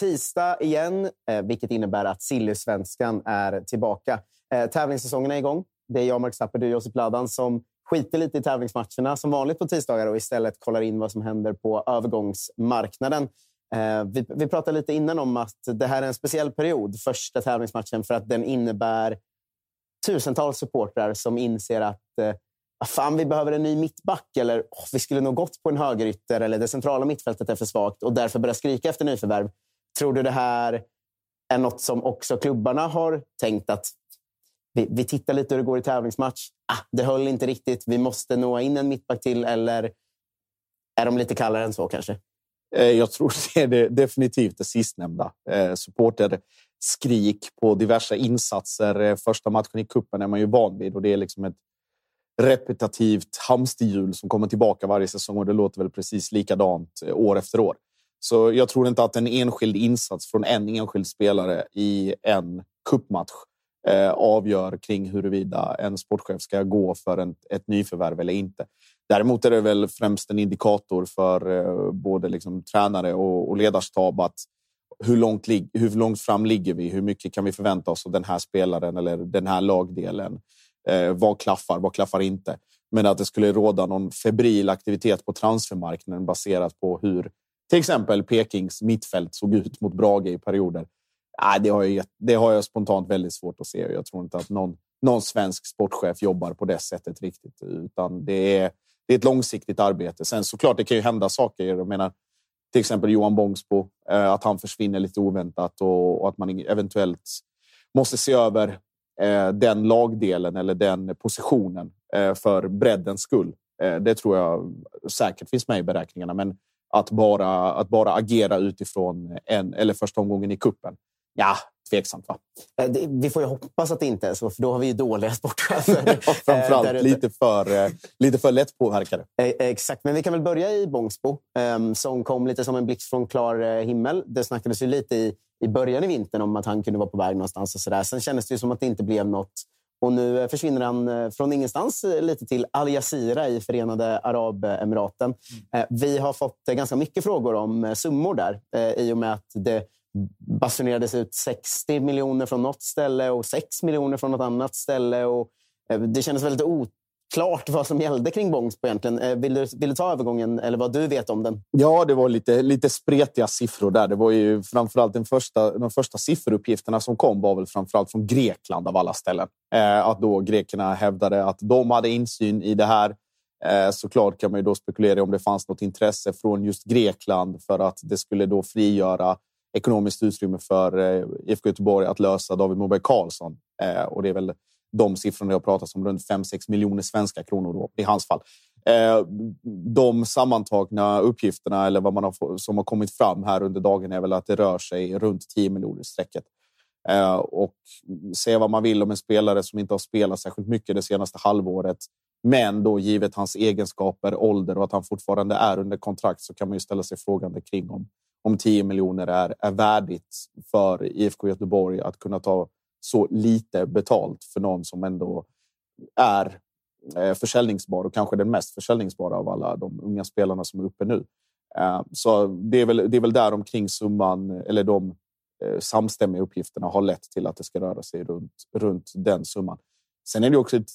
tisdag igen, eh, vilket innebär att Silly-svenskan är tillbaka. Eh, tävlingssäsongen är igång. Det är jag, Mark Zapper, du Josip Ladan som skiter lite i tävlingsmatcherna som vanligt på tisdagar och istället kollar in vad som händer på övergångsmarknaden. Eh, vi, vi pratade lite innan om att det här är en speciell period, första tävlingsmatchen, för att den innebär tusentals supportrar som inser att ah, fan, vi behöver en ny mittback eller oh, vi skulle nog gått på en högerytter eller det centrala mittfältet är för svagt och därför börjar skrika efter nyförvärv. Tror du det här är något som också klubbarna har tänkt att vi, vi tittar lite hur det går i tävlingsmatch. Ah, det höll inte riktigt. Vi måste nå in en mittback till eller är de lite kallare än så kanske? Eh, jag tror det är det, definitivt det sistnämnda. Eh, supporter skrik på diverse insatser. Eh, första matchen i kuppen är man ju van vid och det är liksom ett repetitivt hamsterhjul som kommer tillbaka varje säsong och det låter väl precis likadant eh, år efter år. Så jag tror inte att en enskild insats från en enskild spelare i en kuppmatch eh, avgör kring huruvida en sportchef ska gå för en, ett nyförvärv eller inte. Däremot är det väl främst en indikator för eh, både liksom tränare och, och ledarstab att hur långt, hur långt fram ligger vi? Hur mycket kan vi förvänta oss av den här spelaren eller den här lagdelen? Eh, vad klaffar? Vad klaffar inte? Men att det skulle råda någon febril aktivitet på transfermarknaden baserat på hur till exempel Pekings mittfält såg ut mot Brage i perioder. Nej, det, har jag, det har jag spontant väldigt svårt att se. Jag tror inte att någon, någon svensk sportchef jobbar på det sättet riktigt. Utan det är, det är ett långsiktigt arbete. Sen såklart, det kan ju hända saker. Jag menar, till exempel Johan Bångsbo, eh, att han försvinner lite oväntat och, och att man eventuellt måste se över eh, den lagdelen eller den positionen eh, för breddens skull. Det tror jag säkert finns med i beräkningarna. Men att bara, att bara agera utifrån en eller första omgången i kuppen. Ja, tveksamt va? Eh, Vi får ju hoppas att det inte är så, för då har vi ju dåliga sportchefer. eh, Framförallt ute. lite för, eh, lite för lätt påverkade. Eh, Exakt, men vi kan väl börja i Bångsbo ehm, som kom lite som en blixt från klar eh, himmel. Det snackades ju lite i, i början i vintern om att han kunde vara på väg någonstans. och så där. Sen kändes det ju som att det inte blev något. Och nu eh, försvinner han eh, från ingenstans eh, lite till Al Jazeera i Förenade Arabemiraten. Eh, Vi har fått ganska mycket frågor om summor där i och med att det basunerades ut 60 miljoner från något ställe och 6 miljoner från något annat ställe. Och det kändes väldigt klart vad som gällde kring Bångsbo egentligen. Eh, vill du, vill du ta övergången eller vad du vet om den? Ja, det var lite, lite spretiga siffror där. Det var ju framförallt den första, de första sifferuppgifterna som kom var väl framförallt från Grekland av alla ställen. Eh, att då grekerna hävdade att de hade insyn i det här. Eh, såklart kan man ju då spekulera om det fanns något intresse från just Grekland för att det skulle då frigöra ekonomiskt utrymme för eh, IFK Göteborg att lösa David Moberg Karlsson. Eh, och det är väl de siffrorna jag pratat om, runt 5-6 miljoner svenska kronor då, i hans fall. Eh, de sammantagna uppgifterna eller vad man har, som har kommit fram här under dagen är väl att det rör sig runt 10 miljoner strecket. Eh, och se vad man vill om en spelare som inte har spelat särskilt mycket det senaste halvåret. Men då givet hans egenskaper, ålder och att han fortfarande är under kontrakt så kan man ju ställa sig frågande kring om, om 10 miljoner är, är värdigt för IFK Göteborg att kunna ta så lite betalt för någon som ändå är eh, försäljningsbar och kanske den mest försäljningsbara av alla de unga spelarna som är uppe nu. Eh, så det är väl, det är väl där omkring summan eller de eh, samstämmiga uppgifterna har lett till att det ska röra sig runt, runt den summan. Sen är det också ett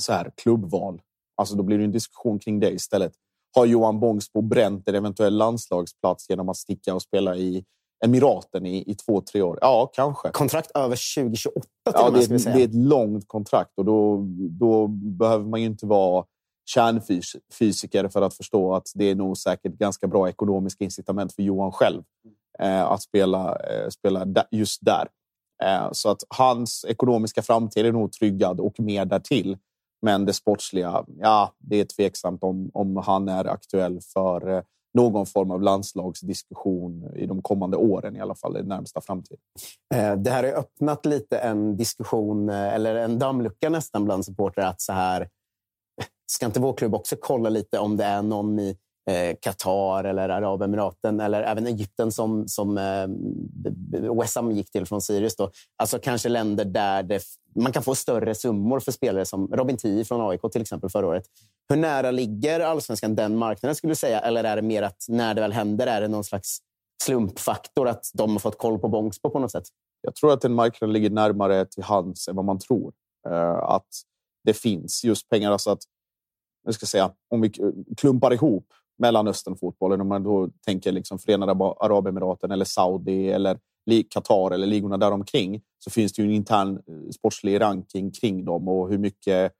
så här, klubbval. Alltså då blir det en diskussion kring det istället. Har Johan Bångsbo bränt en eventuell landslagsplats genom att sticka och spela i Emiraten i, i två, tre år? Ja, kanske. Kontrakt över 2028 till ja, det, är, det är ett långt kontrakt och då, då behöver man ju inte vara kärnfysiker för att förstå att det är nog säkert ganska bra ekonomiska incitament för Johan själv eh, att spela, eh, spela just där. Eh, så att hans ekonomiska framtid är nog tryggad och mer därtill. Men det sportsliga, ja, det är tveksamt om, om han är aktuell för eh, någon form av landslagsdiskussion i de kommande åren, i alla fall i närmsta framtid. Eh, det här har öppnat lite en diskussion, eh, eller en dammlucka nästan bland supportrar. Att så här, eh, ska inte vår klubb också kolla lite om det är någon i Qatar eller Arabemiraten eller även Egypten som, som eh, gick till från Sirius. Då. Alltså kanske länder där det, man kan få större summor för spelare som Robin Tii från AIK till exempel förra året. Hur nära ligger allsvenskan den marknaden skulle du säga? Eller är det mer att när det väl händer är det någon slags slumpfaktor att de har fått koll på Bångsbo på något sätt? Jag tror att den marknaden ligger närmare till hands än vad man tror. Eh, att det finns just pengar. Alltså att, jag ska säga, om vi klumpar ihop Mellanösternfotbollen, om man då tänker liksom Förenade Arabemiraten eller Saudi eller Qatar eller ligorna däromkring, så finns det ju en intern eh, sportslig ranking kring dem och hur mycket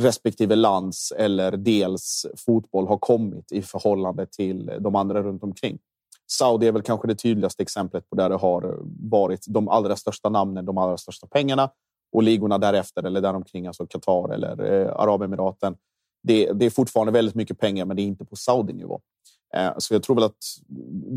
respektive lands eller dels fotboll har kommit i förhållande till eh, de andra runt omkring. Saudi är väl kanske det tydligaste exemplet på där det har eh, varit de allra största namnen, de allra största pengarna och ligorna därefter eller däromkring, alltså Qatar eller eh, Arabemiraten. Det, det, är fortfarande väldigt mycket pengar, men det är inte på Saudi-nivå. Eh, så jag tror väl att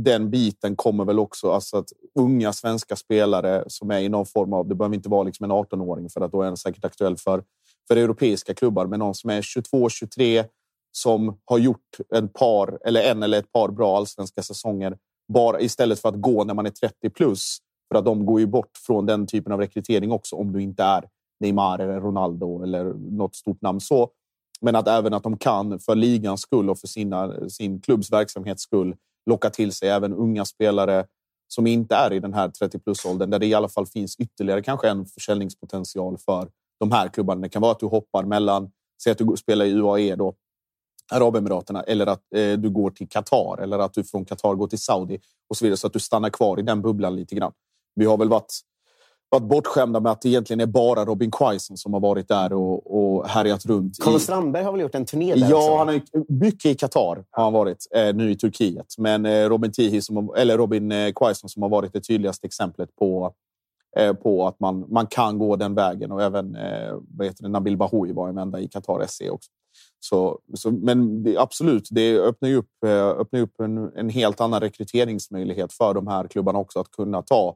den biten kommer väl också, alltså att unga svenska spelare som är i någon form av, det behöver inte vara liksom en 18-åring för att då är den säkert aktuell för för europeiska klubbar, men någon som är 22, 23 som har gjort en par eller en eller ett par bra allsvenska säsonger bara istället för att gå när man är 30 plus. För att de går ju bort från den typen av rekrytering också om du inte är Neymar eller Ronaldo eller något stort namn så. Men att även att de kan för ligans skull och för sina, sin klubbs verksamhets skull locka till sig även unga spelare som inte är i den här 30 plus åldern där det i alla fall finns ytterligare kanske en försäljningspotential för de här klubbarna. Det kan vara att du hoppar mellan, säg att du spelar i UAE då, Arabemiraterna eller att eh, du går till Qatar eller att du från Qatar går till Saudi och så vidare så att du stannar kvar i den bubblan lite grann. Vi har väl varit, varit bortskämda med att det egentligen är bara Robin Quaison som har varit där och, och härjat runt. Carlos Strandberg har väl gjort en turné där Ja, också? han har, mycket i Qatar har han varit, eh, nu i Turkiet. Men eh, Robin Tihi, som, eller Robin eh, Quaison som har varit det tydligaste exemplet på Eh, på att man, man kan gå den vägen. Och även eh, vad heter det, Nabil Bahoui var en vända i Qatar SC också. Så, så, men det, absolut, det öppnar ju upp, eh, öppnar upp en, en helt annan rekryteringsmöjlighet för de här klubbarna också att kunna ta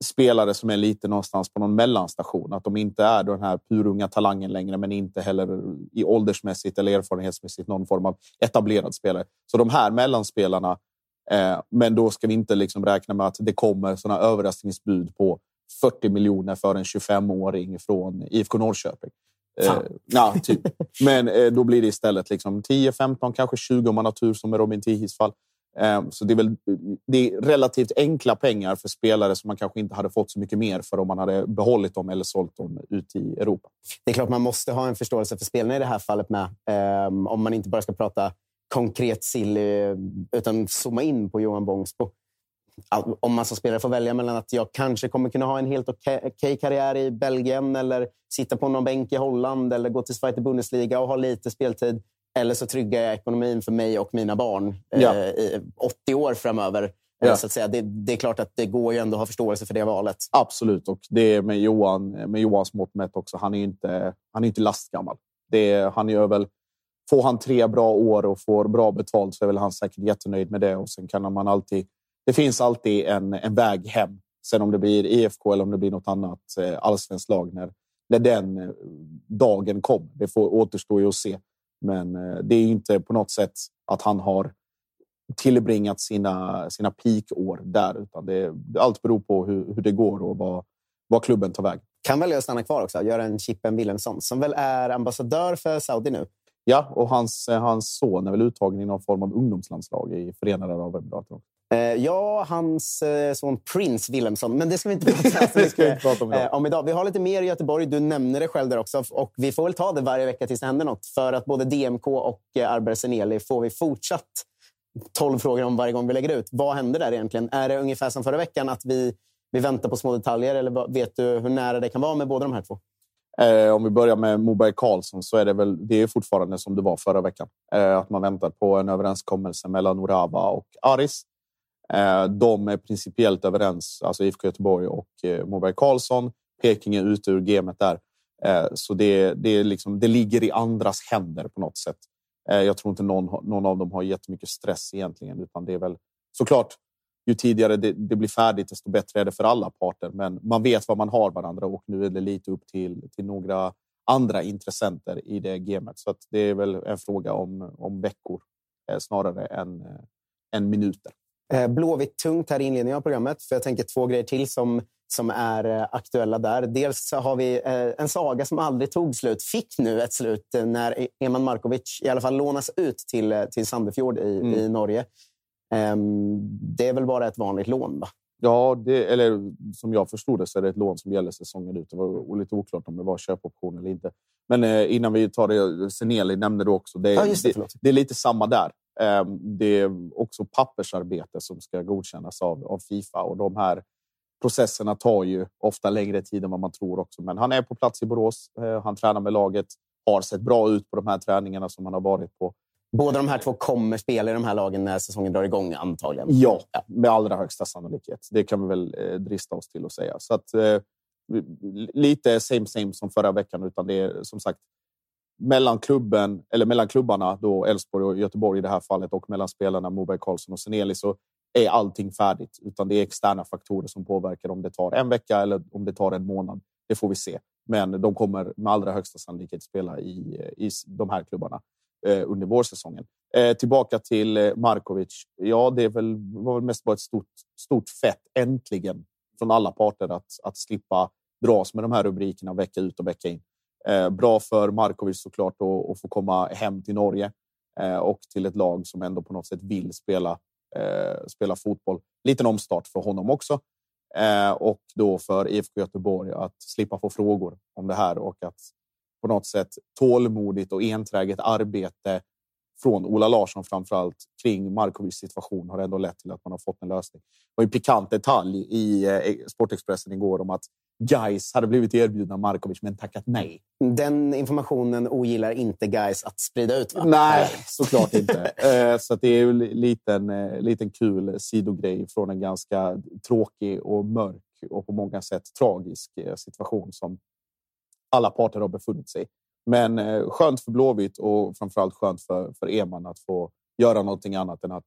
spelare som är lite någonstans på någon mellanstation. Att de inte är den här purunga talangen längre, men inte heller i åldersmässigt eller erfarenhetsmässigt någon form av etablerad spelare. Så de här mellanspelarna Eh, men då ska vi inte liksom räkna med att det kommer såna överraskningsbud på 40 miljoner för en 25-åring från IFK Norrköping. Eh, ja, typ. Men eh, då blir det istället liksom 10, 15, kanske 20 om man har tur som med Robin Tihis fall. Ehm, så det är väl det är relativt enkla pengar för spelare som man kanske inte hade fått så mycket mer för om man hade behållit dem eller sålt dem ut i Europa. Det är klart man måste ha en förståelse för spelarna i det här fallet med. Ehm, om man inte bara ska prata konkret silly eh, utan zooma in på Johan Bångsbo. Om man som spelare får välja mellan att jag kanske kommer kunna ha en helt okej okay karriär i Belgien eller sitta på någon bänk i Holland eller gå till Zweite Bundesliga och ha lite speltid eller så tryggar jag ekonomin för mig och mina barn ja. eh, i 80 år framöver. Eh, ja. Så att säga. Det, det, är klart att det går ju ändå att ha förståelse för det valet. Absolut, och det är med, Johan, med Johans mått mätt också. Han är inte, han är inte lastgammal. Det är, han gör väl, får han tre bra år och får bra betalt så är väl han säkert jättenöjd med det. Och sen kan man alltid, det finns alltid en, en väg hem. Sen om det blir IFK eller om det blir något annat eh, allsvenskt lag när, när den eh, dagen kommer. Det får återstå ju att se. Men eh, det är inte på något sätt att han har tillbringat sina, sina peakår där, utan det, allt beror på hur, hur det går och vad, vad klubben tar väg. Kan välja att stanna kvar också, göra en Chippen Wilhelmsson som väl är ambassadör för Saudi nu. Ja, och hans, hans son är väl uttagen i någon form av ungdomslandslag i Förenade Arabemiraten. Eh, ja, hans eh, son Prince Wilhelmsson. Men det ska vi inte prata, ska vi inte prata om, idag. Eh, om idag. Vi har lite mer i Göteborg. Du nämner det själv där också. Och vi får väl ta det varje vecka tills det händer något. För att både DMK och Arber Seneli får vi fortsatt 12 frågor om varje gång vi lägger ut. Vad händer där egentligen? Är det ungefär som förra veckan att vi, vi väntar på små detaljer? Eller vet du hur nära det kan vara med båda de här två? Eh, om vi börjar med Moberg Karlsson så är det väl det är fortfarande som det var förra veckan. Eh, att man väntar på en överenskommelse mellan Orava och Aris. Eh, de är principiellt överens, alltså IFK Göteborg och eh, Moberg Karlsson. Peking är ute ur gamet där. Eh, så det, det, är liksom, det ligger i andras händer på något sätt. Jag tror inte någon, någon av dem har jättemycket stress egentligen, utan det är väl såklart ju tidigare det, det, blir färdigt, desto bättre är det för alla parter. Men man vet vad man har varandra och nu är det lite upp till, till några andra intressenter i det gamet. Så det är väl en fråga om, om veckor eh, snarare än, eh, än minuter. Eh, Blåvitt tungt här i inledningen av programmet. För jag tänker två grejer till som, som är eh, aktuella där. Dels har vi eh, en saga som aldrig tog slut. Fick nu ett slut när Eman Markovic i alla fall lånas ut till, till Sandefjord i, mm. i Norge. Ehm, det är väl bara ett vanligt lån? Va? Ja, det, eller som jag förstod det så är det ett lån som gäller säsongen ut. Det var lite oklart om det var köpoption eller inte. Men eh, innan vi tar det, Seneli nämnde du också. Det, ja, det, det, det, är lite samma där. Ehm, det är också pappersarbete som ska godkännas av, av Fifa och de här processerna tar ju ofta längre tid än vad man tror också. Men han är på plats i Borås. Eh, han tränar med laget, har sett bra ut på de här träningarna som han har varit på. Båda de här två kommer spela i de här lagen när säsongen drar igång antagligen. Ja, med allra högsta sannolikhet. Det kan vi väl eh, drista oss till att säga. Så att, eh, lite same same som förra veckan, utan det är som sagt mellan klubben eller mellan klubbarna då Elfsborg och Göteborg i det här fallet och mellan spelarna Moberg, Karlsson och Seneli så är allting färdigt. Utan det är externa faktorer som påverkar om det tar en vecka eller om det tar en månad. Det får vi se. Men de kommer med allra högsta sannolikhet spela i, i de här klubbarna eh, under vårsäsongen. Eh, tillbaka till eh, Markovic. Ja, det är väl, var väl mest bara ett stort, stort fett äntligen från alla parter att, att slippa dras med de här rubrikerna vecka ut och vecka in. Eh, bra för Markovic såklart att, få komma hem till Norge eh, och till ett lag som ändå på något sätt vill spela, eh, spela fotboll. Liten omstart för honom också. Eh, och då för IFK Göteborg att slippa få frågor om det här och att på något sätt tålmodigt och enträget arbete från Ola Larsson framför allt kring Markovics situation har ändå lett till att man har fått en lösning. Det var en pikant detalj i eh, Sportexpressen igår om att Guys hade blivit erbjudna Markovic men tackat nej. Den informationen ogillar inte Guys att sprida ut? Va? Nej, såklart inte. Eh, så det är en liten, eh, liten kul sidogrej från en ganska tråkig och mörk och på många sätt tragisk situation som alla parter har befunnit sig. Men eh, skönt för Blåvitt och framförallt skönt för, för Eman att få göra någonting annat än att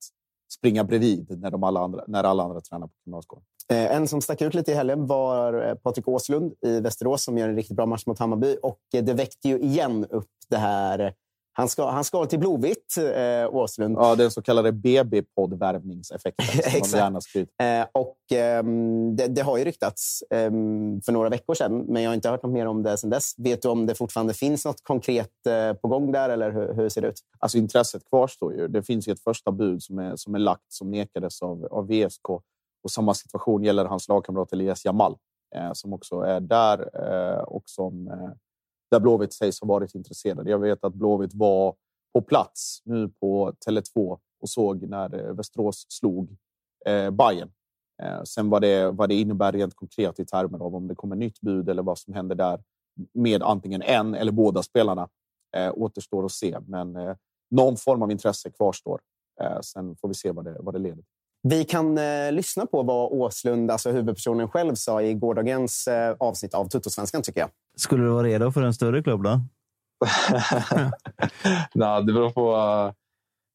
springa bredvid när, de alla, andra, när alla andra tränar på Kriminalskolan. Eh, en som stack ut lite i helgen var eh, Patrik Åslund i Västerås som gör en riktigt bra match mot Hammarby. Och eh, det väckte ju igen upp det här han ska, han ska till Blåvitt, eh, Åslund. Ja, den så kallade BB-poddvärvningseffekten. Exakt. Gärna eh, och, eh, det, det, har ju ryktats eh, för några veckor sedan, men jag har inte hört något mer om det sedan dess. Vet du om det fortfarande finns något konkret eh, på gång där, eller hur, hur, ser det ut? Alltså, intresset kvarstår ju. Det finns ju ett första bud som är, som är lagt som nekades av, av VSK. Och samma situation gäller hans lagkamrat Elias Jamal eh, som också är där eh, och som där Blåvitt sägs ha varit intresserade. Jag vet att Blåvitt var på plats nu på Tele2 och såg när eh, Västerås slog eh, Bayern. Eh, sen vad det, vad det innebär rent konkret i termer av om det kommer nytt bud eller vad som händer där med antingen en eller båda spelarna eh, återstår att se. Men eh, någon form av intresse kvarstår. Eh, sen får vi se vad det, vad det leder till. Vi kan eh, lyssna på vad Åslund, alltså huvudpersonen själv, sa i gårdagens eh, avsnitt av Tuttosvenskan, tycker jag. Skulle du vara redo för en större klubb då? Nej, det beror på,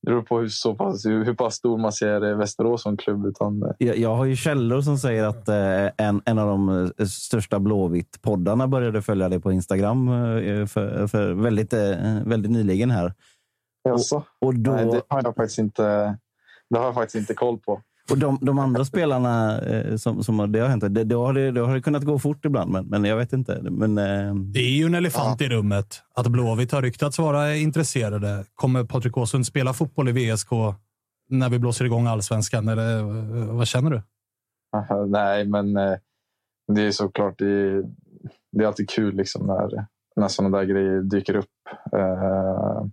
det beror på hur, så pass, hur pass stor man ser Västerås som klubb. Utan... Eh. Jag, jag har ju källor som säger att eh, en, en av de eh, största Blåvitt-poddarna började följa dig på Instagram för, för väldigt, väldigt nyligen här. Jaså? Och, och då... Nej, det har jag faktiskt inte det har jag faktiskt inte koll på. Och de, de andra spelarna eh, som, som det har hänt, det, då, har det, då har det kunnat gå fort ibland, men, men jag vet inte. Men, eh... Det är ju en elefant ja. i rummet att Blåvitt har ryktats vara intresserade. Kommer Patrik Åsund spela fotboll i VSK när vi blåser igång allsvenskan? Eller, eh, vad känner du? Nej, men eh, det är såklart det, det är alltid kul liksom när, när sådana där grejer dyker upp. Eh,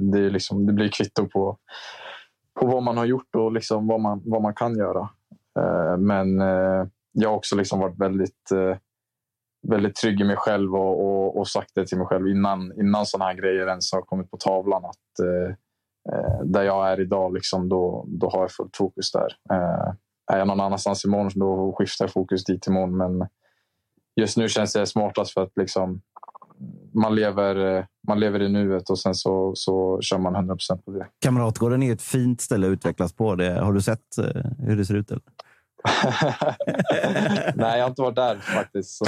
det, är liksom, det blir kvitto på på vad man har gjort och liksom vad, man, vad man kan göra. Eh, men eh, jag har också liksom varit väldigt, eh, väldigt trygg i mig själv och, och, och sagt det till mig själv innan, innan sådana här grejer ens har kommit på tavlan. Att eh, eh, där jag är idag, liksom, då, då har jag fullt fokus där. Eh, är jag någon annanstans imorgon då skiftar jag fokus dit imorgon. Men just nu känns det smartast för att liksom, man lever, eh, man lever i nuet och sen så, så kör man 100 procent på det. Kamratgården är ett fint ställe att utvecklas på. Det, har du sett eh, hur det ser ut? Eller? Nej, jag har inte varit där faktiskt. Så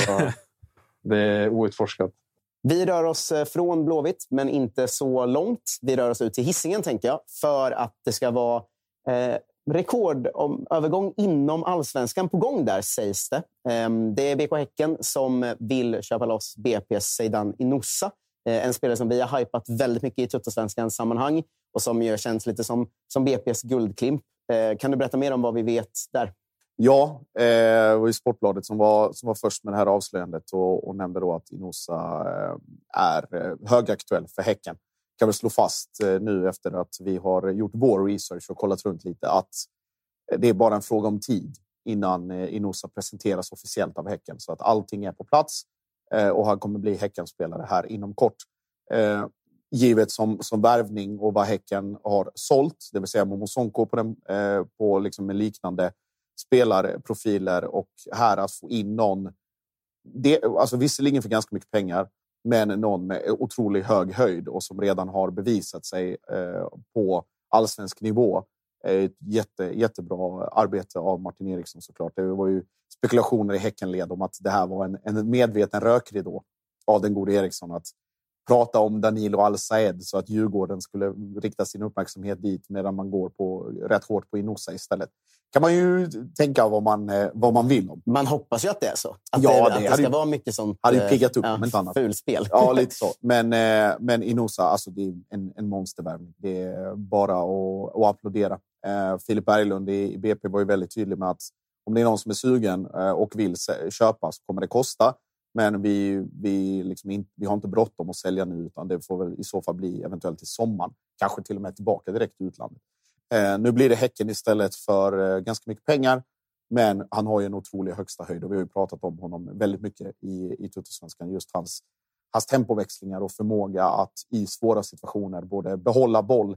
det är outforskat. Vi rör oss eh, från Blåvitt, men inte så långt. Vi rör oss ut till hissingen tänker jag, för att det ska vara eh, rekordövergång inom allsvenskan på gång där, sägs det. Ehm, det är BK Häcken som vill köpa loss BP's Seidan Inossa. Eh, en spelare som vi har hypat väldigt mycket i Tuttosvenskans sammanhang och som ju känns lite som, som BP's guldklimp. Eh, kan du berätta mer om vad vi vet där? Ja, eh, det var ju Sportbladet som var, som var först med det här avslöjandet och, och nämnde då att Inosa är högaktuell för Häcken kan väl slå fast eh, nu efter att vi har gjort vår research och kollat runt lite att eh, det är bara en fråga om tid innan eh, Inosa presenteras officiellt av Häcken så att allting är på plats och han kommer bli Häckenspelare här inom kort. Givet som, som värvning och vad Häcken har sålt, det vill säga Momo Sonko på, den, på liksom en liknande spelarprofiler och här att få in någon. Det, alltså visserligen för ganska mycket pengar, men någon med otroligt hög höjd och som redan har bevisat sig eh, på allsvensk nivå. Ett jätte, jättebra arbete av Martin Eriksson såklart. Det var ju spekulationer i Häckenled om att det här var en, en medveten rökridå av den gode Eriksson. Att prata om Danilo Al-Saed så att Djurgården skulle rikta sin uppmärksamhet dit medan man går på rätt hårt på Inosa istället. kan man ju tänka vad man, eh, vad man vill om. Man hoppas ju att det är så. Att ja, det, det, att det ska vara mycket sånt hade ju piggat upp ja, om inte annat. Fulspel. Ja, lite så. Men, eh, men Inosa, alltså det är en, en monstervärvning. Det är bara att, att applådera. Eh, Filip Berglund i BP var ju väldigt tydlig med att om det är någon som är sugen och vill köpa så kommer det kosta. Men vi, vi, liksom in, vi har inte bråttom att sälja nu, utan det får väl i så fall bli eventuellt i sommaren. Kanske till och med tillbaka direkt till utlandet. Eh, nu blir det Häcken istället för eh, ganska mycket pengar. Men han har ju en otrolig högsta höjd och vi har ju pratat om honom väldigt mycket i, i Tuttosvenskan. Just hans, hans tempoväxlingar och förmåga att i svåra situationer både behålla boll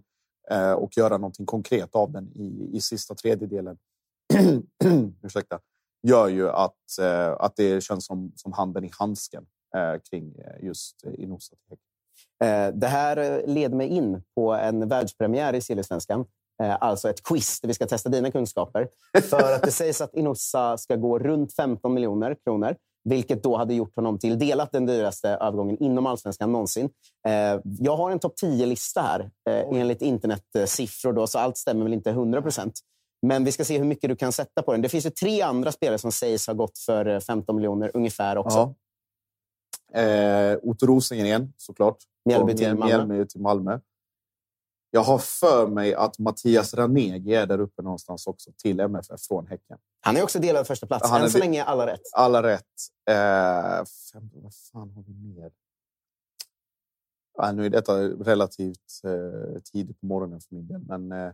eh, och göra någonting konkret av den i, i sista tredjedelen. Ursäkta gör ju att, eh, att det känns som, som handen i handsken eh, kring eh, just Inosa. Det här leder mig in på en världspremiär i Siljesvenskan. Alltså ett quiz där vi ska testa dina kunskaper. För att det sägs att Inossa ska gå runt 15 miljoner kronor. vilket då hade gjort honom till delat den dyraste övergången inom allsvenskan någonsin. Jag har en topp 10-lista här enligt internetsiffror, då, så allt stämmer väl inte 100 procent. Men vi ska se hur mycket du kan sätta på den. Det finns ju tre andra spelare som sägs ha gått för 15 miljoner ungefär också. Ja. Eh, Otto Rosengren såklart. Mjällby till Malmö. Mjällby till Malmö. Jag har för mig att Mattias Ranegi är där uppe någonstans också till MFF från Häcken. Han är också delad första plats. Han Än så länge alla rätt. Alla rätt. Eh, fem, vad fan har vi mer? Ja, nu är detta relativt eh, tidigt på morgonen för min del, men eh,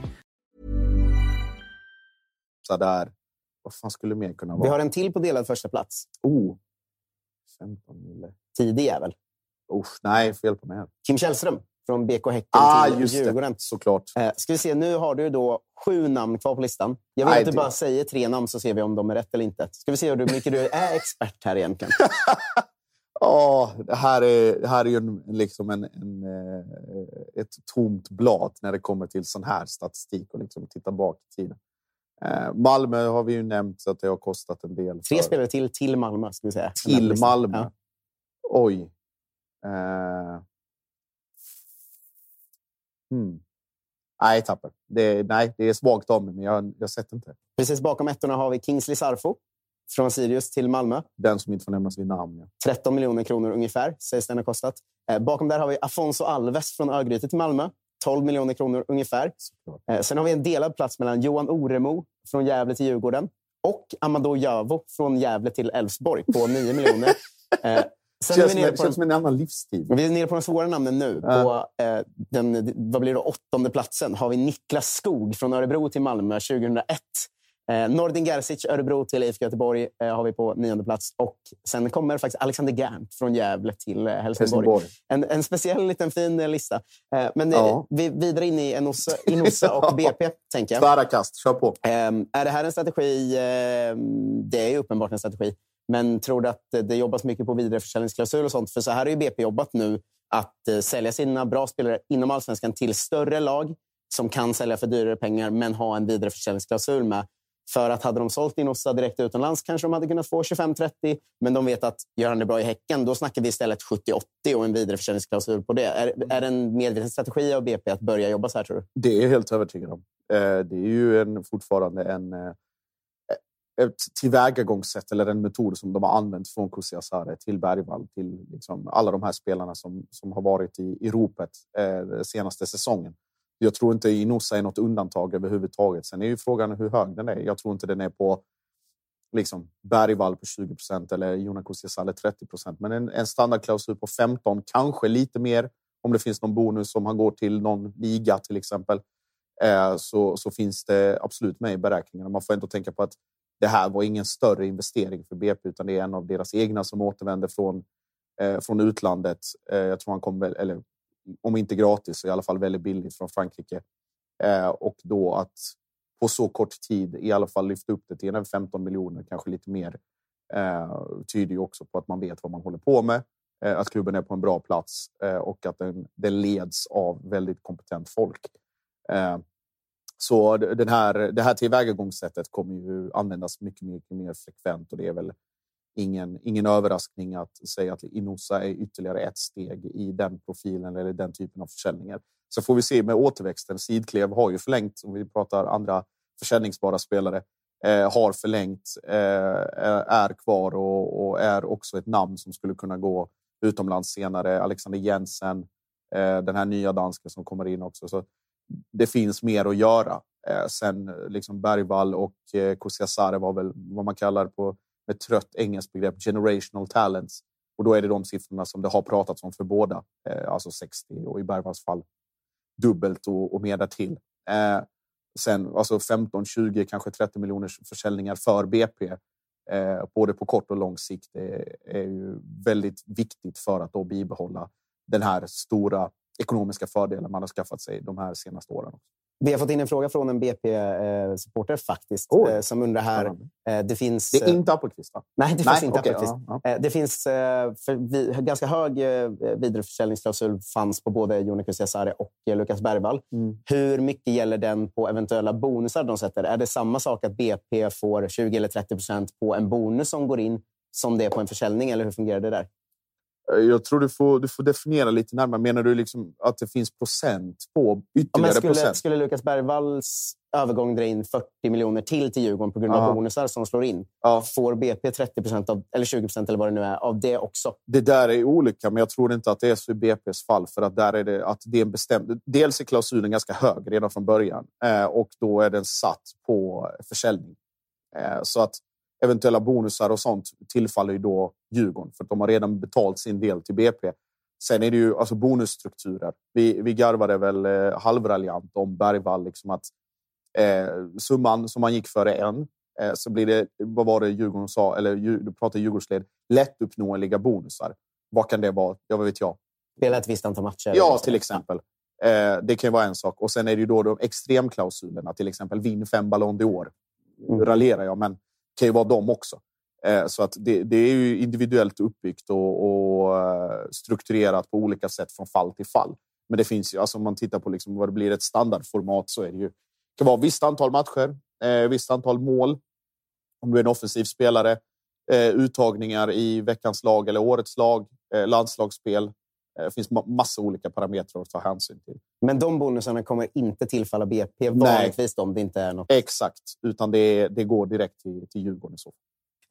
så där. Vad fan skulle mer kunna vara? Vi har en till på delad första plats. Oh, 15 mille. Tidig jävel. Usch, nej, fel på mig. här. Kim Källström från BK Häcken Ah, till just Djurgården. det. Såklart. Eh, ska vi se, nu har du då sju namn kvar på listan. Jag vill Nej, att du det- bara säger tre namn så ser vi om de är rätt eller inte. Ska vi se hur mycket du är expert här egentligen. Ja, det här är, det här är ju en, liksom en, en, eh, ett tomt blad när det kommer till sån här statistik och liksom titta bak i tiden. Eh, Malmö har vi ju nämnt så att det har kostat en del. Tre för- spelare till, till Malmö. Ska vi säga. Till. Malmö. Ja. Oj. Eh. Hmm. Nej, tapper. Det, nej, det är svagt av mig, men jag jag sett inte. Precis bakom ettorna har vi Kingsley Sarfo från Sirius till Malmö. Den som inte får nämnas vid namn. Ja. 13 miljoner kronor ungefär sägs den ha kostat. Eh, bakom där har vi Afonso Alves från Örgryte till Malmö. 12 miljoner kronor ungefär. Eh, sen har vi en delad plats mellan Johan Oremo från Gävle till Djurgården och Amadou Jövo från Gävle till Elfsborg på 9 miljoner. Eh, sen är Känns, vi nere på känns som en annan livsstil. vi är nere på de svåra namnen nu. Ja. På eh, den vad blir det, åttonde platsen har vi Niklas Skog från Örebro till Malmö 2001. Eh, Nordin Gerzic, Örebro till IFK Göteborg eh, har vi på nionde plats. Och sen kommer faktiskt Alexander Gant från Gävle till eh, Helsingborg. Helsingborg. En, en speciell liten fin eh, lista. Eh, men eh, Ja. vi vidare in i Enosa, Inosa och BP, tänker jag. Tvära kast, kör på. Ehm, är det här en strategi? Ehm, det är ju uppenbart en strategi. Men tror du att det jobbas mycket på vidareförsäljningsklausul och sånt? För så här har ju BP jobbat nu. Att eh, sälja sina bra spelare inom allsvenskan till större lag som kan sälja för dyrare pengar men ha en vidareförsäljningsklausul med. För att hade de sålt Inossa direkt utomlands kanske de hade kunnat få 25-30. Men de vet att gör han det bra i Häcken, då snackar vi istället 70-80 och en vidareförsäljningsklausul på det. Är, är det en medveten strategi av BP att börja jobba så här, tror du? Det är jag helt övertygad om. Eh, Det är ju en, fortfarande en, eh, ett tillvägagångssätt eller en metod som de har använt från Kusiasare till Bergvall till liksom alla de här spelarna som, som har varit i, i ropet eh, den senaste säsongen. Jag tror inte Inosa är något undantag överhuvudtaget. Sen är ju frågan hur hög den är. Jag tror inte den är på liksom Bergvall på 20 procent eller Jonas Kusiasale 30 procent. Men en, en standardklausul på 15, kanske lite mer om det finns någon bonus om han går till någon liga till exempel. Eh, så, så finns det absolut med i beräkningarna. Man får ändå tänka på att det här var ingen större investering för BP, utan det är en av deras egna som återvänder från, eh, från utlandet. Eh, jag tror han kom, väl, eller om inte gratis, så i alla fall väldigt billigt från Frankrike. Eh, och då att på så kort tid i alla fall lyfta upp det till 15 miljoner, kanske lite mer, eh, tyder ju också på att man vet vad man håller på med. Eh, att klubben är på en bra plats eh, och att den, den leds av väldigt kompetent folk. Eh, så den här, det här tillvägagångssättet kommer ju användas mycket, mycket mer frekvent och det är väl ingen, ingen överraskning att säga att Inosa är ytterligare ett steg i den profilen eller den typen av försäljningar. Så får vi se med återväxten. Sidklev har ju förlängt, om vi pratar andra försäljningsbara spelare, eh, har förlängt, eh, eh är kvar och, och, är också ett namn som skulle kunna gå utomlands senare. Alexander Jensen, eh, den här nya dansken som kommer in också. Så det finns mer att göra. Eh, sen liksom Bergvall och eh, Kusiasare var väl vad man kallar på med trött engelskt begrepp generational talents. Och då är det de siffrorna som det har pratats om för båda, eh, alltså 60 och i Bergvalls fall dubbelt och, och mer därtill. Eh, sen alltså 15, 20, kanske 30 miljoners försäljningar för BP, eh, både på kort och lång sikt, är, är ju väldigt viktigt för att då bibehålla den här stora ekonomiska fördelen man har skaffat sig de här senaste åren. Vi har fått in en fråga från en BP-supporter faktiskt, oh. som undrar här. Eh, det, finns, det är inte Appelqvist? Va? Nej, det finns inte okay, Appelqvist. Ja, ja. Det finns för, ganska hög vidareförsäljningsklausul fanns på både Joni Kusiasare och Lukas Bergvall. Mm. Hur mycket gäller den på eventuella bonusar de sätter? Är det samma sak att BP får 20 eller 30 procent på en bonus som går in som det är på en försäljning? Eller hur fungerar det där? Eh, jag tror du får, du får definiera lite närmare. Menar du liksom att det finns procent på ytterligare ja, skulle, procent? Skulle Lukas Bergvalls övergång dra in 40 miljoner till till Djurgården på grund av Aha. bonusar som slår in, ja. får BP 30 procent eller 20 procent eller vad det nu är av det också? Det där är olika, men jag tror inte att det är så i BPs fall. För att där är det att det är en bestämd... Dels är klausulen ganska hög redan från början eh, och då är den satt på försäljning. Eh, så att eventuella bonusar och sånt tillfaller ju då Djurgården för de har redan betalt sin del till BP. Sen är det ju alltså bonusstrukturer. Vi, vi garvade väl eh, halvraljant om Bergvall, liksom att eh, summan som man gick för är en. Eh, så blir det, vad var det Djurgården sa, eller du pratar Djurgårdsled, lättuppnåeliga bonusar. Vad kan det vara? Ja, vad vet jag? Spela ett visst antal matcher? Ja, till exempel. Eh, det kan ju vara en sak. Och sen är det ju då de extremklausulerna, till exempel vinn fem Ballon d'Or. Mm. raljerar jag, men kan ju vara de också. Eh, så att det, det, är ju individuellt uppbyggt och, och, eh, strukturerat på olika sätt från fall till fall. Men det finns ju, alltså om man tittar på liksom vad det blir ett standardformat så är det ju, det kan vara visst antal matcher, eh, visst antal mål. Om du är en offensiv spelare, eh, uttagningar i veckans lag eller årets lag, eh, landslagsspel. Det eh, finns massa olika parametrar att ta hänsyn till. Men de bonusarna kommer inte tillfalla BP vanligtvis om det inte är något? Exakt, utan det, det går direkt till, till Djurgården. Så.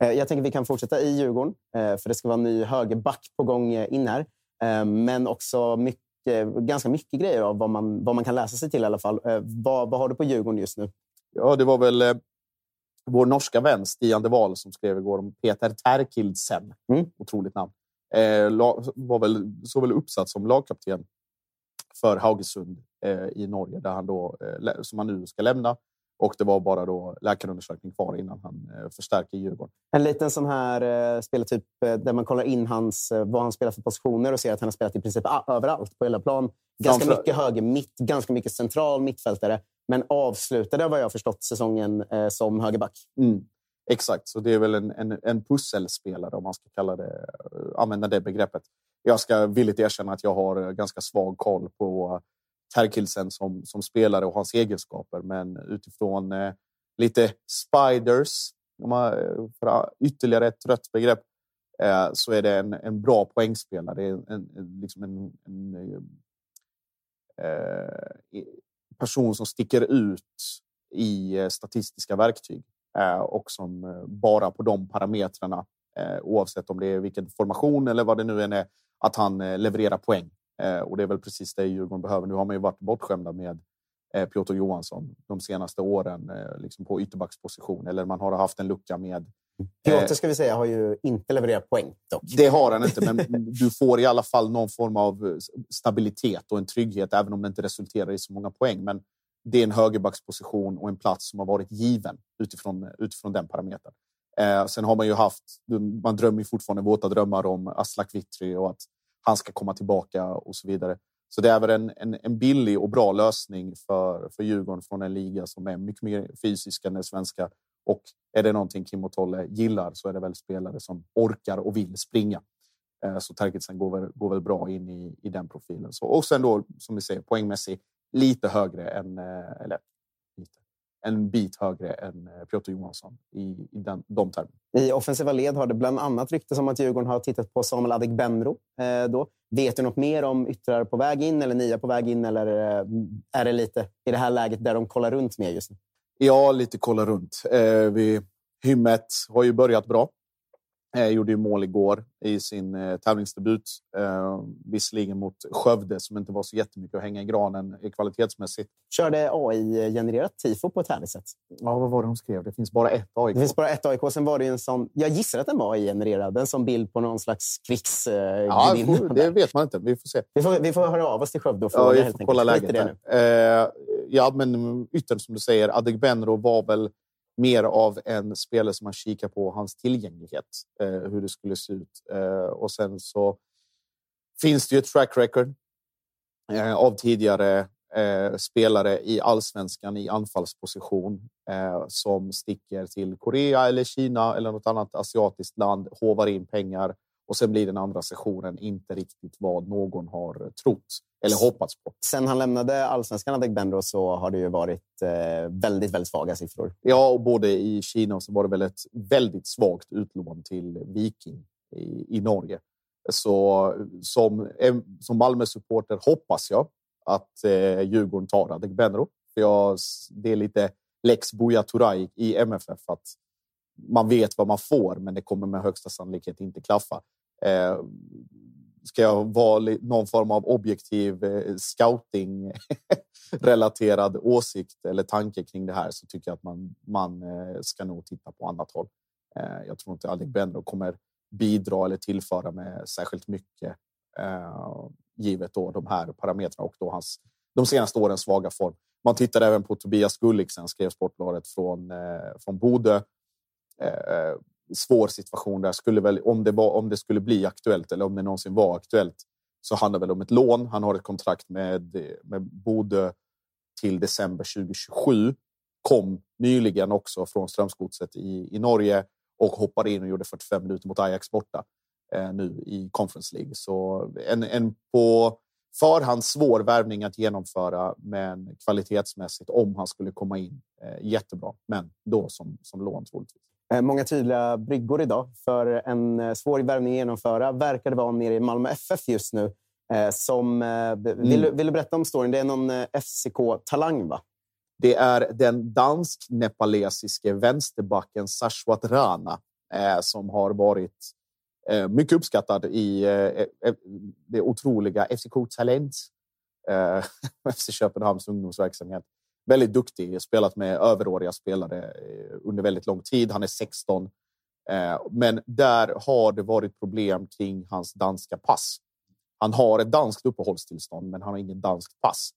Eh, jag tänker att vi kan fortsätta i Djurgården, eh, för det ska vara en ny högerback på gång in här. Men också mycket, ganska mycket grejer av vad man, vad man kan läsa sig till i alla fall. Vad, vad har du på Djurgården just nu? Ja, det var väl vår norska vän Stian de Wahl som skrev igår om Peter Terkildsen. Mm. Otroligt namn. Eh, var väl, så väl uppsatt som lagkapten för Haugesund eh, i Norge där han då, eh, som han nu ska lämna. Och det var bara då läkarundersökning kvar innan han förstärker Djurgården. En liten sån här eh, spelartyp där man kollar in hans, vad han spelar för positioner och ser att han har spelat i princip överallt på hela plan. Ganska Framför... mycket höger mitt, ganska mycket central mittfältare. Men avslutade vad jag förstått säsongen eh, som högerback. Mm. Exakt, så det är väl en, en, en pusselspelare om man ska kalla det, eh, använda det begreppet. Jag ska villigt erkänna att jag har eh, ganska svag koll på Terkilsen som, som spelare och hans egenskaper. Men utifrån eh, lite spiders, eh, för ytterligare ett trött begrepp, eh, så är det en, en bra poängspelare. En, en, liksom en, en eh, person som sticker ut i eh, statistiska verktyg. Eh, och som eh, bara på de parametrarna, eh, oavsett om det är vilken formation eller vad det nu än är, att han levererar poäng. Och det är väl precis det Djurgården behöver. Nu har man ju varit bortskämda med Piotr Johansson de senaste åren liksom på ytterbacksposition. Eller man har haft en lucka med... Piotr ska vi säga har ju inte levererat poäng dock. Det har han inte, men du får i alla fall någon form av stabilitet och en trygghet, även om det inte resulterar i så många poäng. Men det är en högerbacksposition och en plats som har varit given utifrån, utifrån den parametern. Eh, sen har man ju haft, man drömmer ju fortfarande våta drömmar om Aslak Witry och att han ska komma tillbaka och så vidare. Så det är väl en, en, en, billig och bra lösning för, för Djurgården från en liga som är mycket mer fysisk än den svenska. Och är det någonting Kim och Tolle gillar så är det väl spelare som orkar och vill springa. Eh, så Terkelsen går väl, går väl bra in i, i den profilen. Så, och sen då, som vi säger, poängmässigt lite högre än, eh, eller lite, en bit högre än eh, Piotr Johansson i, i den, de termerna. I offensiva led har det bland annat ryktats om att Djurgården har tittat på Samuel Adegbenro. Eh, då. Vet du något mer om yttrar på väg in eller nya på väg in? Eller eh, är det lite i det här läget där de kollar runt mer just nu? Ja, lite kolla runt. Eh, vi, Hymmet har ju börjat bra. Eh, gjorde ju mål igår i sin eh, tävlingsdebut. Eh, visserligen mot Skövde som inte var så jättemycket att hänga i granen kvalitetsmässigt. Körde AI-genererat tifo på ett härligt sätt. Ja, vad var det hon skrev? Det finns bara ett AIK. Det finns bara ett AIK. Sen var det en sån, jag gissar att den var AI-genererad. En sån bild på någon slags kvicks eh, Ja, det vet man inte. Vi får se. Vi får, vi får höra av oss till Skövde och fråga. Ja, vi får kolla läget. Eh, ja, men yttern som du säger, Adegbenro var väl mer av en spelare som man kikar på hans tillgänglighet, eh, hur det skulle se ut. Eh, och sen så finns det ju ett track record eh, av tidigare eh, spelare i allsvenskan i anfallsposition eh, som sticker till Korea eller Kina eller något annat asiatiskt land, hovar in pengar och sen blir den andra sessionen inte riktigt vad någon har trott eller hoppats på. Sen han lämnade allsvenskan, Adegbenro, så har det ju varit eh, väldigt, väldigt svaga siffror. Ja, och både i Kina och så var det väl ett väldigt svagt utlån till Viking i, i Norge. Så som, som Malmö-supporter hoppas jag att eh, Djurgården tar Adegbenro. För jag, det är lite lex Buya Turay i MFF. Att man vet vad man får, men det kommer med högsta sannolikhet inte klaffa. Eh, ska jag vara någon form av objektiv eh, scouting relaterad åsikt eller tanke kring det här så tycker jag att man, man eh, ska nog titta på annat håll. Eh, jag tror inte Adegbenro kommer bidra eller tillföra med särskilt mycket eh, givet då de här parametrarna och då hans de senaste årens svaga form. Man tittar även på Tobias Gulliksen, skrev Sportbladet från, eh, från Bodö. Eh, svår situation där. Skulle väl, om, det var, om det skulle bli aktuellt eller om det någonsin var aktuellt så handlar det väl om ett lån. Han har ett kontrakt med, med Bodö till december 2027. Kom nyligen också från Strömsgodset i, i Norge och hoppade in och gjorde 45 minuter mot Ajax borta eh, nu i Conference League. Så en, en på förhand svår värvning att genomföra, men kvalitetsmässigt om han skulle komma in eh, jättebra. Men då som, som lån troligtvis. Eh, många tydliga bryggor idag för en eh, svår värvning att genomföra. Verkar det vara nere i Malmö FF just nu. Eh, som, vill, mm. vill du berätta om storyn? Det är någon FCK-talang, va? Det är den dansk-nepalesiske vänsterbacken Sashwat Rana som har varit mycket uppskattad i det otroliga FCK Talent, FC Köpenhamns ungdomsverksamhet väldigt duktig, spelat med överåriga spelare eh, under väldigt lång tid. Han är 16. Eh, men där har det varit problem kring hans danska pass. Han har ett danskt uppehållstillstånd, men han har ingen danskt pass.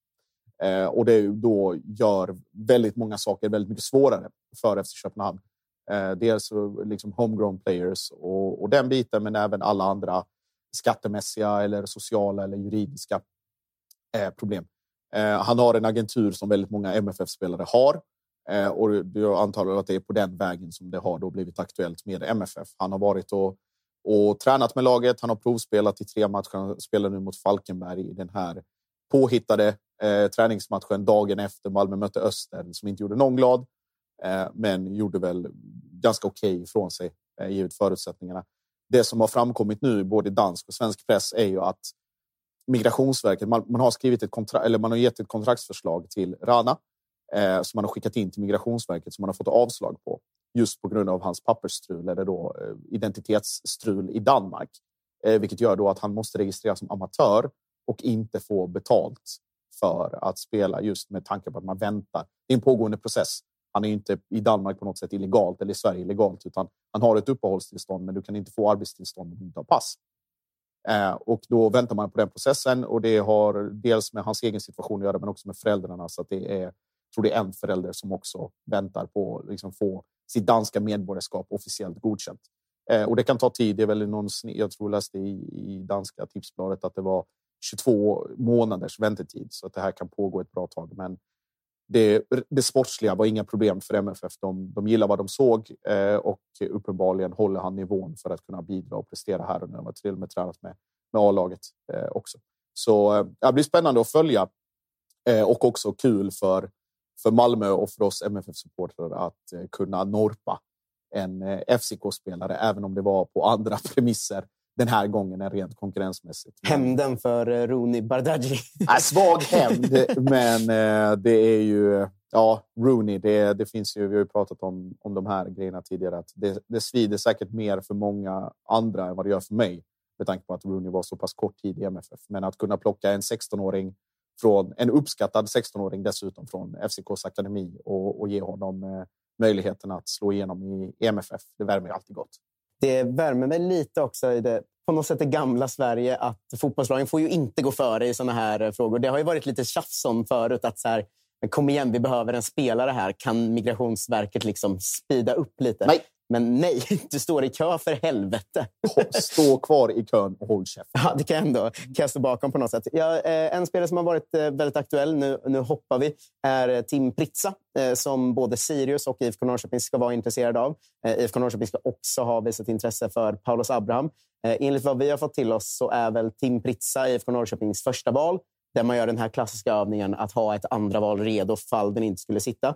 Eh, och det då gör väldigt många saker väldigt mycket svårare för FC Köpenhamn. Dels liksom homegrown players och, och den biten, men även alla andra skattemässiga eller sociala eller juridiska problem. Eh, han har en agentur som väldigt många MFF-spelare har. Eh, och jag antar att det är på den vägen som det har då blivit aktuellt med MFF. Han har varit och, och tränat med laget. Han har provspelat i tre matcher. Han spelar nu mot Falkenberg i den här påhittade eh, träningsmatchen dagen efter Malmö mötte Öster som inte gjorde någon glad, eh, men gjorde väl ganska okej okay ifrån sig eh, givet förutsättningarna. Det som har framkommit nu både i dansk och svensk press är ju att Migrationsverket. Man, man har skrivit ett kontrakt eller man har gett ett kontraktsförslag till Rana eh, som man har skickat in till Migrationsverket som man har fått avslag på just på grund av hans pappersstrul eller då eh, identitetsstrul i Danmark, eh, vilket gör då att han måste registreras som amatör och inte få betalt för att spela just med tanke på att man väntar. Det är en pågående process. Han är inte i Danmark på något sätt illegalt eller i Sverige illegalt, utan han har ett uppehållstillstånd, men du kan inte få arbetstillstånd om du inte har pass. Eh, och då väntar man på den processen och det har dels med hans egen situation att göra, men också med föräldrarna. Så att det är tror det är en förälder som också väntar på att liksom få sitt danska medborgarskap officiellt godkänt. Eh, och det kan ta tid. Det är väl någon, jag tror jag läste i, i danska tipsbladet att det var 22 månaders väntetid, så att det här kan pågå ett bra tag. Men det, det sportsliga var inga problem för MFF. De, de gillar vad de såg eh, och uppenbarligen håller han nivån för att kunna bidra och prestera här och nu. Han har till och med tränat med, med A-laget eh, också. Så eh, det blir spännande att följa eh, och också kul för, för Malmö och för oss MFF-supportrar att eh, kunna norpa en eh, FCK-spelare, även om det var på andra premisser den här gången rent konkurrensmässigt. Hämnden för eh, Rooney Bardghji. Svag hämnd, men eh, det är ju... Ja, Rooney, det, det finns ju... Vi har ju pratat om, om de här grejerna tidigare. Att det, det svider säkert mer för många andra än vad det gör för mig med tanke på att Rooney var så pass kort tid i MFF. Men att kunna plocka en 16-åring från en uppskattad 16-åring dessutom från FCKs akademi och, och ge honom eh, möjligheten att slå igenom i MFF. Det värmer ju alltid gott. Det värmer mig lite också i det på något sätt det gamla Sverige att fotbollslagen får ju inte gå före i såna här eh, frågor. Det har ju varit lite tjafs om förut att så här, kom igen, vi behöver en spelare här. Kan Migrationsverket liksom spida upp lite? Nej. Men nej, du står i kö för helvete. Stå kvar i kön och håll käften. Ja, det kan jag ändå kan jag stå bakom på något sätt. Ja, eh, en spelare som har varit eh, väldigt aktuell, nu, nu hoppar vi, är eh, Tim Pritsa som både Sirius och IFK Norrköping ska vara intresserade av. IFK Norrköping ska också ha visat intresse för Paulus Abraham. Enligt vad vi har fått till oss så är väl Tim Pritsa IFK Norrköpings första val där man gör den här klassiska övningen att ha ett andra val redo fall den inte skulle sitta.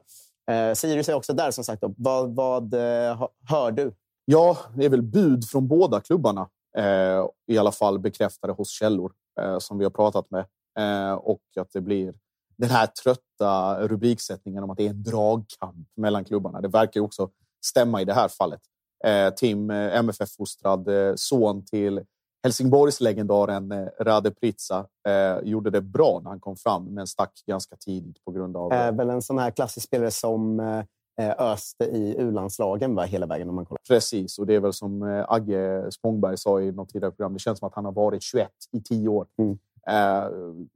Eh, Sirius är också där, som sagt. Då. Vad, vad eh, hör du? Ja, det är väl bud från båda klubbarna. Eh, I alla fall bekräftade hos källor eh, som vi har pratat med. Eh, och att det blir den här trötta rubriksättningen om att det är en dragkamp mellan klubbarna. Det verkar också stämma i det här fallet. Eh, Tim, eh, MFF-fostrad eh, son till Helsingborgslegendaren eh, Rade Pritsa eh, gjorde det bra när han kom fram, men stack ganska tidigt på grund av... Är väl en sån här klassisk spelare som eh, öste i U-landslagen va, hela vägen. Om man kollar. Precis, och det är väl som eh, Agge Spångberg sa i något tidigare program. Det känns som att han har varit 21 i tio år. Mm. Eh,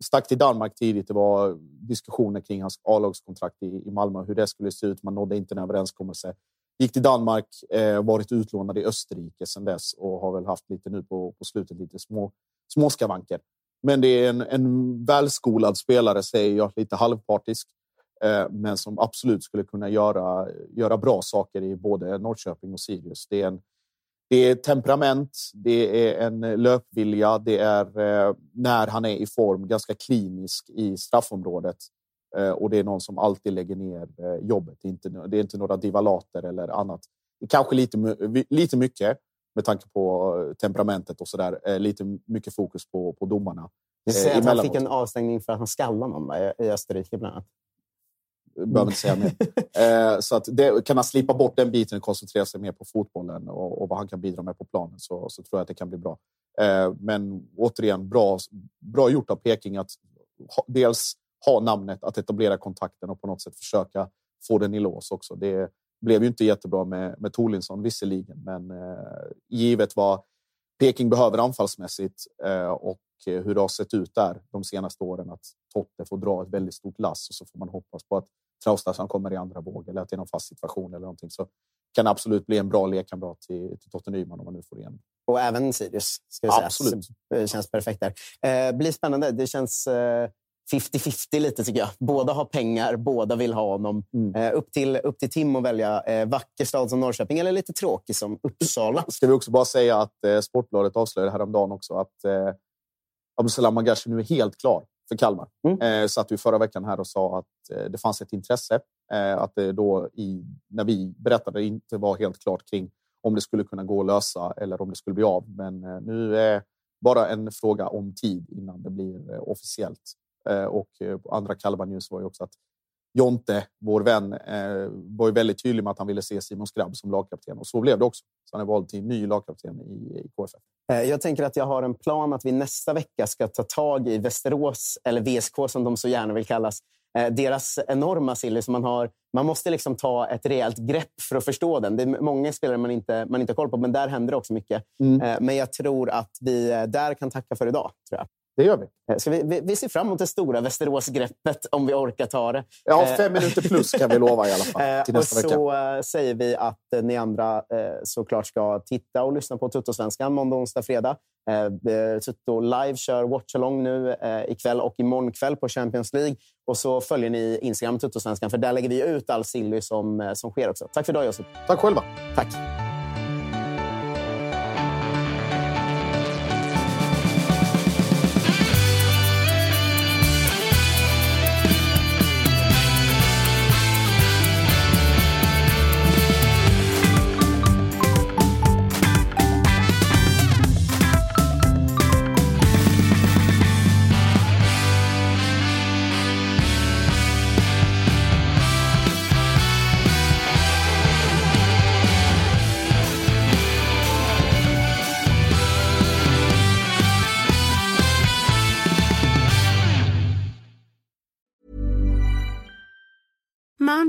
stack till Danmark tidigt. Det var diskussioner kring hans A-lagskontrakt i, i Malmö, hur det skulle se ut. Man nådde inte en överenskommelse. Gick till Danmark, eh, varit utlånad i Österrike sedan dess och har väl haft lite nu på, på slutet lite små, små skavanker. Men det är en, en välskolad spelare, säger jag, lite halvpartisk. Eh, men som absolut skulle kunna göra, göra bra saker i både Norrköping och Sirius. Det är, en, det är temperament, det är en löpvilja, det är eh, när han är i form ganska klinisk i straffområdet. Eh, och det är någon som alltid lägger ner eh, jobbet. Det är inte, det är inte några divalater eller annat. Kanske lite, lite mycket med tanke på eh, temperamentet och så där. Lite mycket fokus på, på domarna. Du säger att han fick en avstängning för att han skallade någon va? i Österrike bland annat. Behöver inte säga mer. så att det, kan han slipa bort den biten och koncentrera sig mer på fotbollen och, och vad han kan bidra med på planen så, så tror jag att det kan bli bra. men återigen, bra, bra gjort av Peking att dels ha namnet, att etablera kontakten och på något sätt försöka få den i lås också. Det blev ju inte jättebra med, med Tolinsson visserligen, men eh, givet vad Peking behöver anfallsmässigt eh, och hur det har sett ut där de senaste åren, att Totte får dra ett väldigt stort lass och så får man hoppas på att Traustason kommer i andra våg eller att det är någon fast situation eller någonting. Så kan absolut bli en bra lekkamrat till, till Totte Nyman om man nu får igen. Och även Sirius. Ska jag säga. Absolut. Det känns perfekt där. Eh, blir spännande. Det känns eh, 50-50 lite tycker jag. Båda har pengar, båda vill ha honom. Mm. Eh, upp, till, upp till Tim att välja eh, vacker stad som Norrköping eller lite tråkig som Uppsala. Ska vi också bara säga att eh, Sportbladet avslöjade häromdagen också att eh, Abdusalam Magashi nu är helt klar för Kalmar. Mm. Eh, satt vi förra veckan här och sa att eh, det fanns ett intresse. Eh, att det då, i, när vi berättade, inte var helt klart kring om det skulle kunna gå att lösa eller om det skulle bli av. Men eh, nu är bara en fråga om tid innan det blir eh, officiellt. Eh, och eh, andra Kalmar News var ju också att Jonte, vår vän, eh, var ju väldigt tydlig med att han ville se Simon Skrabb som lagkapten och så blev det också. Så han är vald till ny lagkapten i, i KFF. Jag tänker att jag har en plan att vi nästa vecka ska ta tag i Västerås, eller VSK som de så gärna vill kallas. Deras enorma silly som man har. Man måste liksom ta ett rejält grepp för att förstå den. Det är många spelare man inte, man inte har koll på, men där händer det också mycket. Mm. Men jag tror att vi där kan tacka för idag. Tror jag. Det gör vi. Eh, Ska vi, vi, vi ser fram emot det stora Västeråsgreppet om vi orkar ta det. Ja, Eh, fem minuter plus kan vi lova i alla fall. Eh, Till och nästa vecka. så eh, säger vi att ni andra såklart ska titta och lyssna på Tuttosvenskan måndag, onsdag, fredag. Tutto Live kör Watchalong nu ikväll och imorgon kväll på Champions League. Och så följer ni Instagram Tuttosvenskan, för där lägger vi ut all silly som, som sker också. Tack för idag, Josip. Tack själva. Tack.